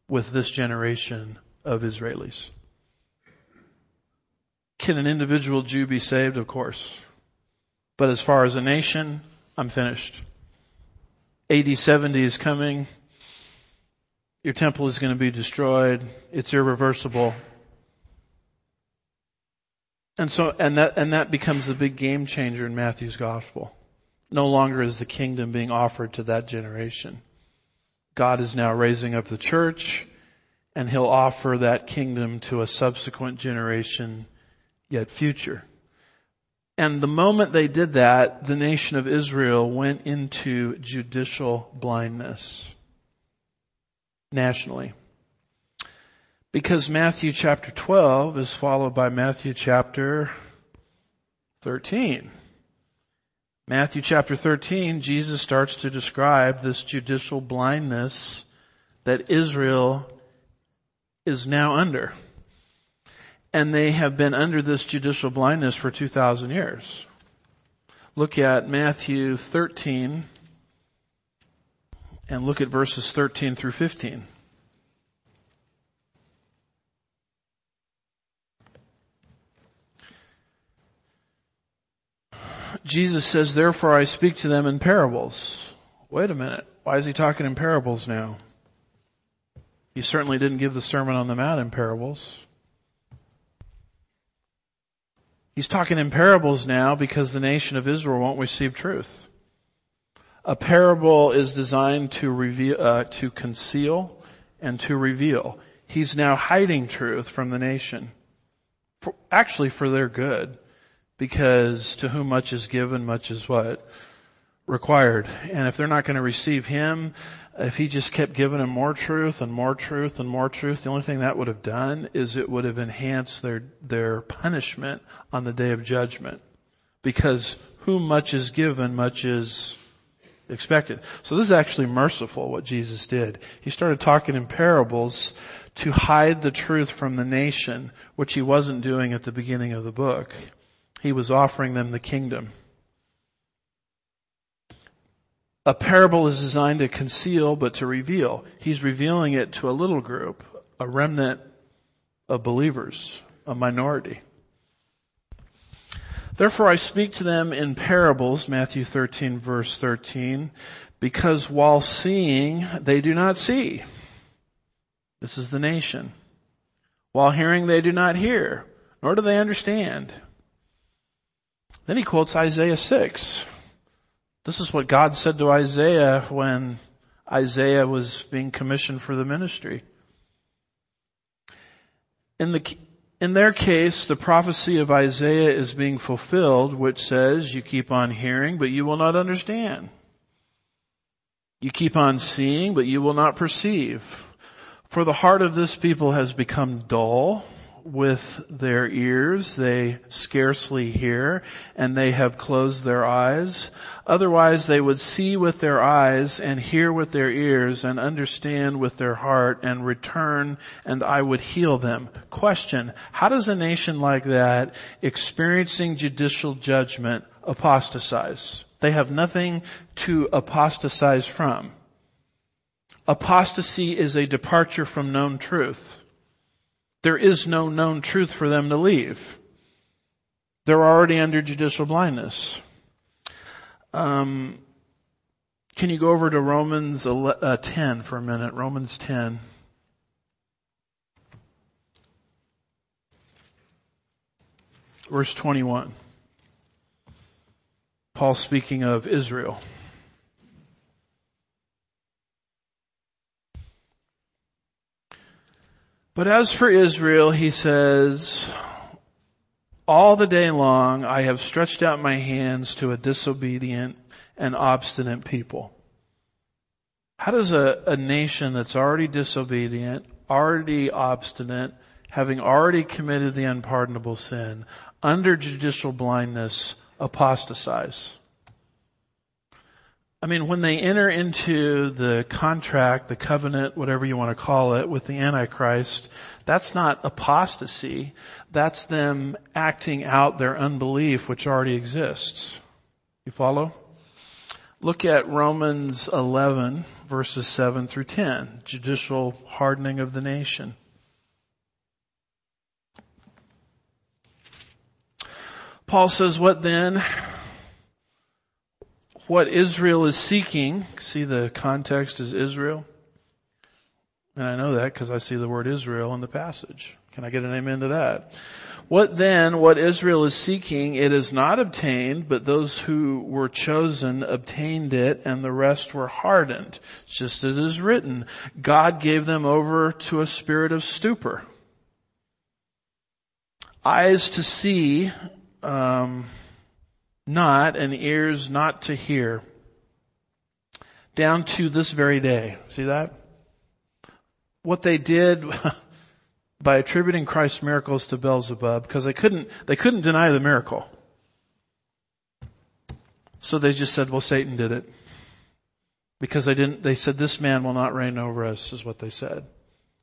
with this generation of Israelis. Can an individual Jew be saved? Of course. But as far as a nation, I'm finished. AD 70 is coming. Your temple is going to be destroyed. It's irreversible. And so, and that, and that becomes the big game changer in Matthew's gospel. No longer is the kingdom being offered to that generation. God is now raising up the church and he'll offer that kingdom to a subsequent generation yet future. And the moment they did that, the nation of Israel went into judicial blindness nationally. Because Matthew chapter 12 is followed by Matthew chapter 13. Matthew chapter 13, Jesus starts to describe this judicial blindness that Israel is now under. And they have been under this judicial blindness for 2,000 years. Look at Matthew 13 and look at verses 13 through 15. Jesus says, therefore I speak to them in parables. Wait a minute. Why is he talking in parables now? He certainly didn't give the Sermon on the Mount in parables. He's talking in parables now because the nation of Israel won't receive truth. A parable is designed to reveal, uh, to conceal and to reveal. He's now hiding truth from the nation. For, actually for their good because to whom much is given, much is what? Required. And if they're not going to receive Him, if He just kept giving them more truth and more truth and more truth, the only thing that would have done is it would have enhanced their, their punishment on the day of judgment. Because whom much is given, much is expected. So this is actually merciful what Jesus did. He started talking in parables to hide the truth from the nation, which he wasn't doing at the beginning of the book. He was offering them the kingdom. A parable is designed to conceal but to reveal. He's revealing it to a little group, a remnant of believers, a minority. Therefore I speak to them in parables, Matthew 13 verse 13, because while seeing, they do not see. This is the nation. While hearing, they do not hear, nor do they understand. Then he quotes Isaiah 6. This is what God said to Isaiah when Isaiah was being commissioned for the ministry. In the, in their case, the prophecy of Isaiah is being fulfilled, which says, you keep on hearing, but you will not understand. You keep on seeing, but you will not perceive. For the heart of this people has become dull with their ears, they scarcely hear, and they have closed their eyes. Otherwise they would see with their eyes and hear with their ears and understand with their heart and return and I would heal them. Question, how does a nation like that experiencing judicial judgment apostatize? They have nothing to apostatize from. Apostasy is a departure from known truth. There is no known truth for them to leave. They're already under judicial blindness. Um, can you go over to Romans 11, uh, 10 for a minute? Romans 10. Verse 21. Paul speaking of Israel. But as for Israel, he says, all the day long I have stretched out my hands to a disobedient and obstinate people. How does a, a nation that's already disobedient, already obstinate, having already committed the unpardonable sin, under judicial blindness, apostatize? I mean, when they enter into the contract, the covenant, whatever you want to call it, with the Antichrist, that's not apostasy. That's them acting out their unbelief which already exists. You follow? Look at Romans 11 verses 7 through 10. Judicial hardening of the nation. Paul says, what then? What Israel is seeking, see the context is Israel. And I know that because I see the word Israel in the passage. Can I get an amen to that? What then, what Israel is seeking, it is not obtained, but those who were chosen obtained it and the rest were hardened. Just as it is written, God gave them over to a spirit of stupor. Eyes to see, um, not, and ears not to hear. Down to this very day. See that? What they did by attributing Christ's miracles to Beelzebub because they couldn't, they couldn't deny the miracle. So they just said, well, Satan did it. Because they didn't, they said, this man will not reign over us is what they said.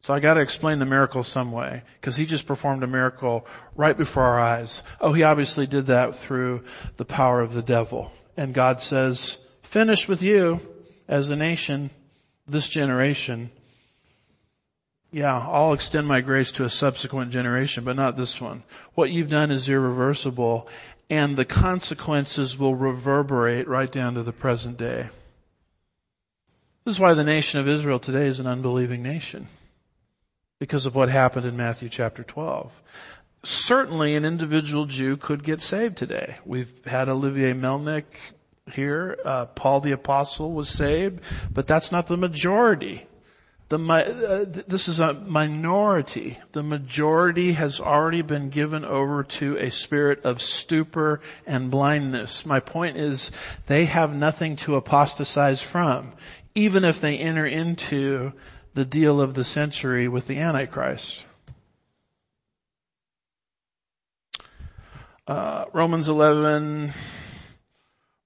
So I gotta explain the miracle some way, because he just performed a miracle right before our eyes. Oh, he obviously did that through the power of the devil. And God says, finish with you as a nation, this generation. Yeah, I'll extend my grace to a subsequent generation, but not this one. What you've done is irreversible, and the consequences will reverberate right down to the present day. This is why the nation of Israel today is an unbelieving nation. Because of what happened in Matthew chapter 12. Certainly an individual Jew could get saved today. We've had Olivier Melnick here. Uh, Paul the apostle was saved, but that's not the majority. The, uh, this is a minority. The majority has already been given over to a spirit of stupor and blindness. My point is they have nothing to apostatize from, even if they enter into the deal of the century with the Antichrist. Uh, Romans 11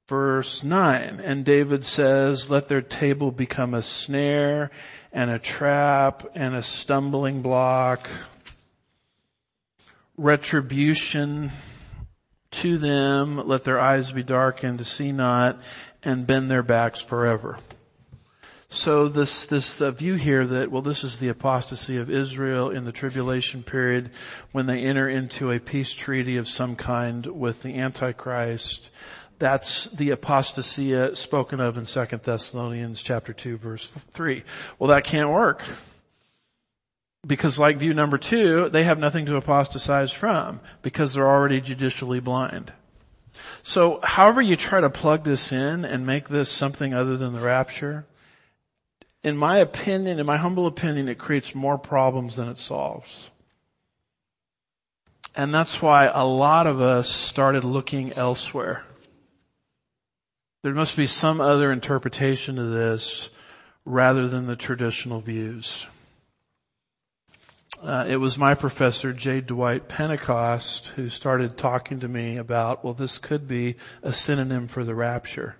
verse 9. And David says, let their table become a snare and a trap and a stumbling block. Retribution to them. Let their eyes be darkened to see not and bend their backs forever. So this, this uh, view here that, well, this is the apostasy of Israel in the tribulation period when they enter into a peace treaty of some kind with the Antichrist. That's the apostasia spoken of in 2 Thessalonians chapter 2 verse 3. Well, that can't work. Because like view number two, they have nothing to apostatize from because they're already judicially blind. So however you try to plug this in and make this something other than the rapture, in my opinion, in my humble opinion, it creates more problems than it solves. And that's why a lot of us started looking elsewhere. There must be some other interpretation of this rather than the traditional views. Uh, it was my professor, J. Dwight Pentecost, who started talking to me about, well, this could be a synonym for the rapture.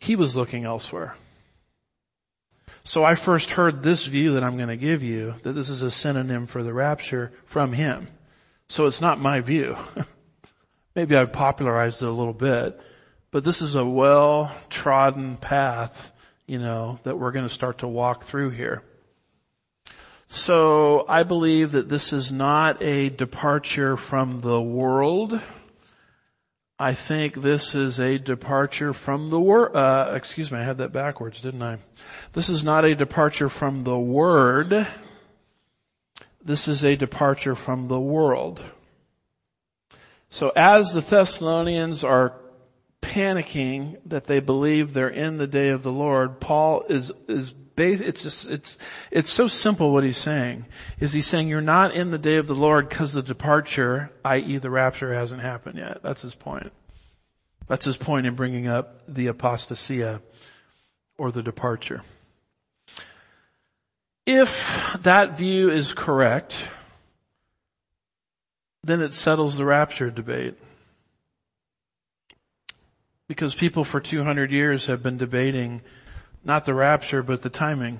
He was looking elsewhere. So I first heard this view that I'm going to give you, that this is a synonym for the rapture from him. So it's not my view. Maybe I've popularized it a little bit, but this is a well trodden path, you know, that we're going to start to walk through here. So I believe that this is not a departure from the world. I think this is a departure from the word, uh, excuse me, I had that backwards, didn't I? This is not a departure from the word. This is a departure from the world. So as the Thessalonians are panicking that they believe they're in the day of the Lord, Paul is, is it's just, it's, it's so simple what he's saying. Is he saying you're not in the day of the Lord because the departure, i.e. the rapture hasn't happened yet. That's his point. That's his point in bringing up the apostasia or the departure. If that view is correct, then it settles the rapture debate. Because people for 200 years have been debating not the rapture, but the timing.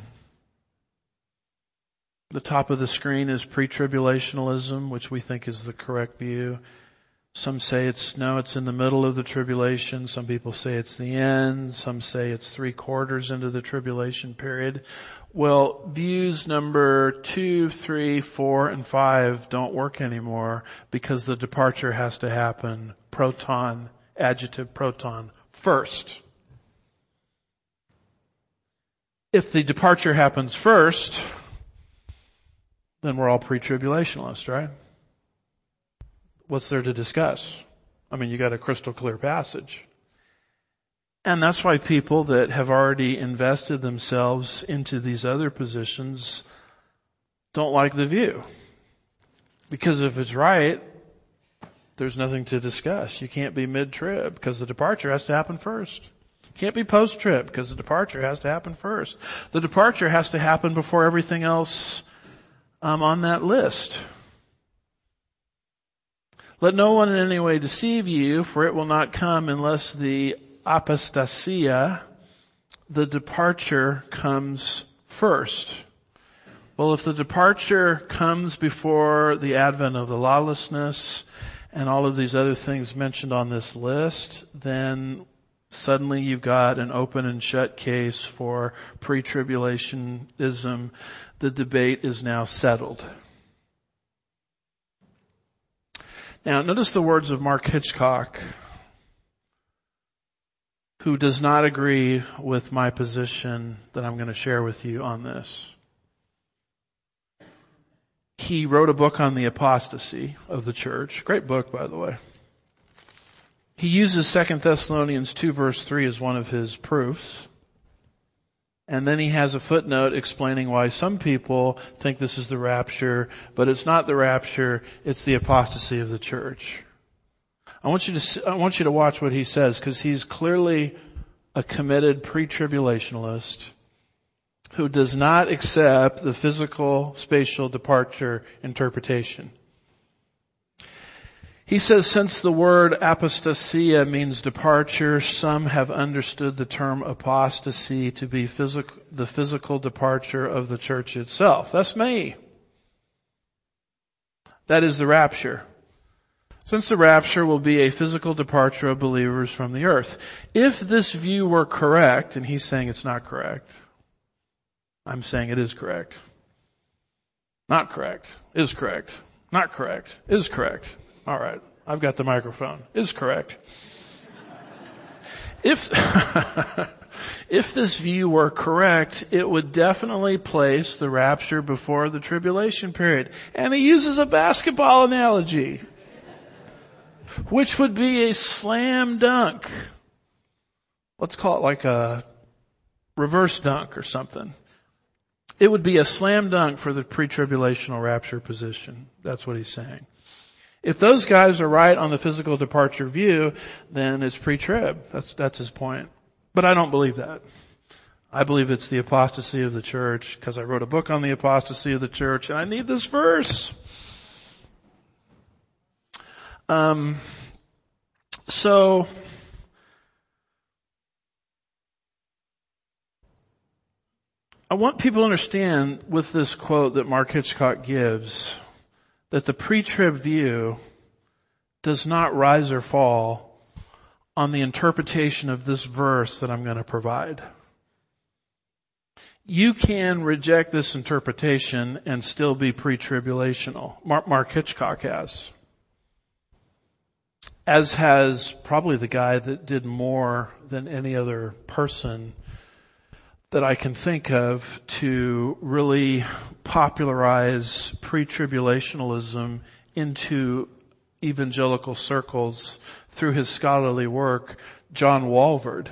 The top of the screen is pre-tribulationalism, which we think is the correct view. Some say it's, no, it's in the middle of the tribulation. Some people say it's the end. Some say it's three quarters into the tribulation period. Well, views number two, three, four, and five don't work anymore because the departure has to happen proton adjective proton, first. If the departure happens first, then we're all pre-tribulationalists, right? What's there to discuss? I mean, you got a crystal clear passage. And that's why people that have already invested themselves into these other positions don't like the view. Because if it's right, there's nothing to discuss. You can't be mid-trib because the departure has to happen first. Can't be post-trib because the departure has to happen first. The departure has to happen before everything else um, on that list. Let no one in any way deceive you, for it will not come unless the apostasia, the departure comes first. Well, if the departure comes before the advent of the lawlessness and all of these other things mentioned on this list, then suddenly you've got an open and shut case for pre-tribulationism. The debate is now settled. Now notice the words of Mark Hitchcock, who does not agree with my position that I'm going to share with you on this. He wrote a book on the apostasy of the church. Great book, by the way. He uses 2 Thessalonians 2 verse 3 as one of his proofs. And then he has a footnote explaining why some people think this is the rapture, but it's not the rapture, it's the apostasy of the church. I want you to, I want you to watch what he says because he's clearly a committed pre-tribulationalist who does not accept the physical spatial departure interpretation. He says since the word apostasia means departure, some have understood the term apostasy to be the physical departure of the church itself. That's me. That is the rapture. Since the rapture will be a physical departure of believers from the earth. If this view were correct, and he's saying it's not correct, I'm saying it is correct. Not correct. Is correct. Not correct. Is correct. All right. I've got the microphone. Is correct. If, if this view were correct, it would definitely place the rapture before the tribulation period. And he uses a basketball analogy, which would be a slam dunk. Let's call it like a reverse dunk or something. It would be a slam dunk for the pre-tribulational rapture position. That's what he's saying. If those guys are right on the physical departure view, then it's pre-trib. That's, that's his point. But I don't believe that. I believe it's the apostasy of the church because I wrote a book on the apostasy of the church and I need this verse. Um, so, I want people to understand with this quote that Mark Hitchcock gives that the pre-trib view does not rise or fall on the interpretation of this verse that I'm going to provide. You can reject this interpretation and still be pre-tribulational. Mark, Mark Hitchcock has. As has probably the guy that did more than any other person that I can think of to really popularize pre-tribulationalism into evangelical circles through his scholarly work, John Walvoord.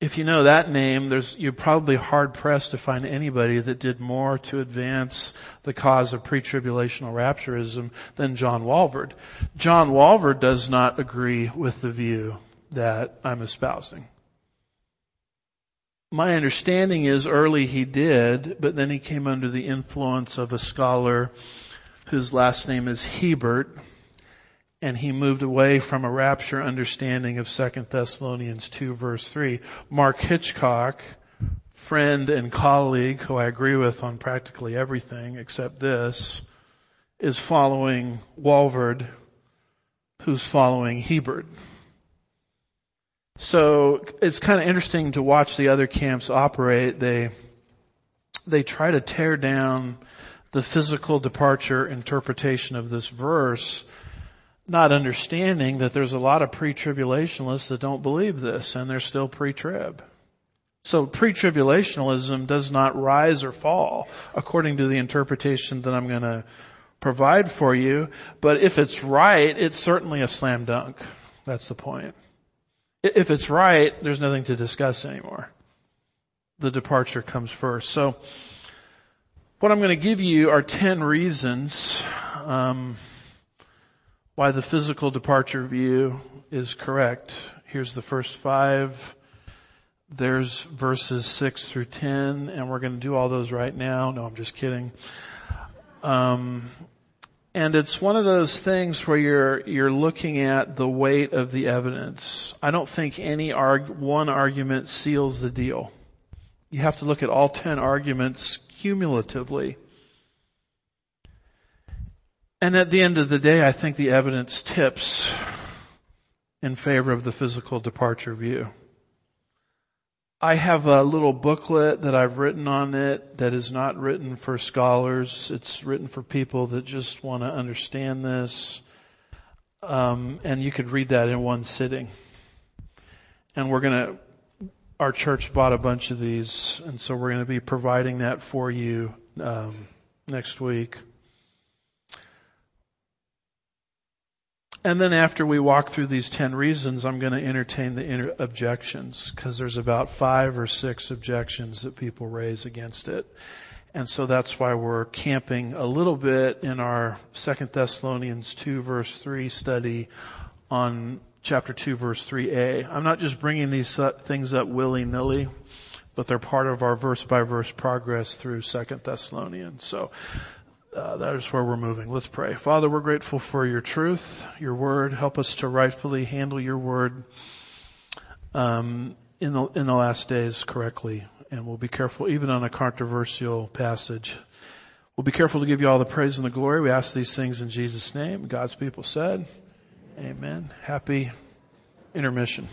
If you know that name, you're probably hard pressed to find anybody that did more to advance the cause of pre-tribulational rapturism than John Walvoord. John Walvoord does not agree with the view that I'm espousing. My understanding is early he did, but then he came under the influence of a scholar whose last name is Hiebert, and he moved away from a rapture understanding of 2 Thessalonians 2 verse 3. Mark Hitchcock, friend and colleague who I agree with on practically everything except this, is following Walvoord, who's following Hiebert. So it's kind of interesting to watch the other camps operate. They, they try to tear down the physical departure interpretation of this verse not understanding that there's a lot of pre-tribulationists that don't believe this and they're still pre-trib. So pre-tribulationalism does not rise or fall according to the interpretation that I'm going to provide for you. But if it's right, it's certainly a slam dunk. That's the point. If it's right, there's nothing to discuss anymore. The departure comes first. So what I'm going to give you are 10 reasons um, why the physical departure view is correct. Here's the first five. There's verses 6 through 10, and we're going to do all those right now. No, I'm just kidding. Um, and it's one of those things where you're you're looking at the weight of the evidence. I don't think any arg- one argument seals the deal. You have to look at all ten arguments cumulatively. And at the end of the day, I think the evidence tips in favor of the physical departure view. I have a little booklet that I've written on it that is not written for scholars. It's written for people that just want to understand this. Um, and you could read that in one sitting. And we're going to, our church bought a bunch of these, and so we're going to be providing that for you um, next week. And then after we walk through these 10 reasons, I'm going to entertain the objections because there's about five or six objections that people raise against it. And so that's why we're camping a little bit in our Second Thessalonians 2 verse 3 study on chapter 2 verse 3a. I'm not just bringing these things up willy-nilly, but they're part of our verse by verse progress through Second Thessalonians. So uh, that is where we're moving. Let's pray. Father, we're grateful for your truth, your word. Help us to rightfully handle your word um, in the in the last days correctly, and we'll be careful even on a controversial passage. We'll be careful to give you all the praise and the glory. We ask these things in Jesus' name. God's people said, "Amen." Happy intermission.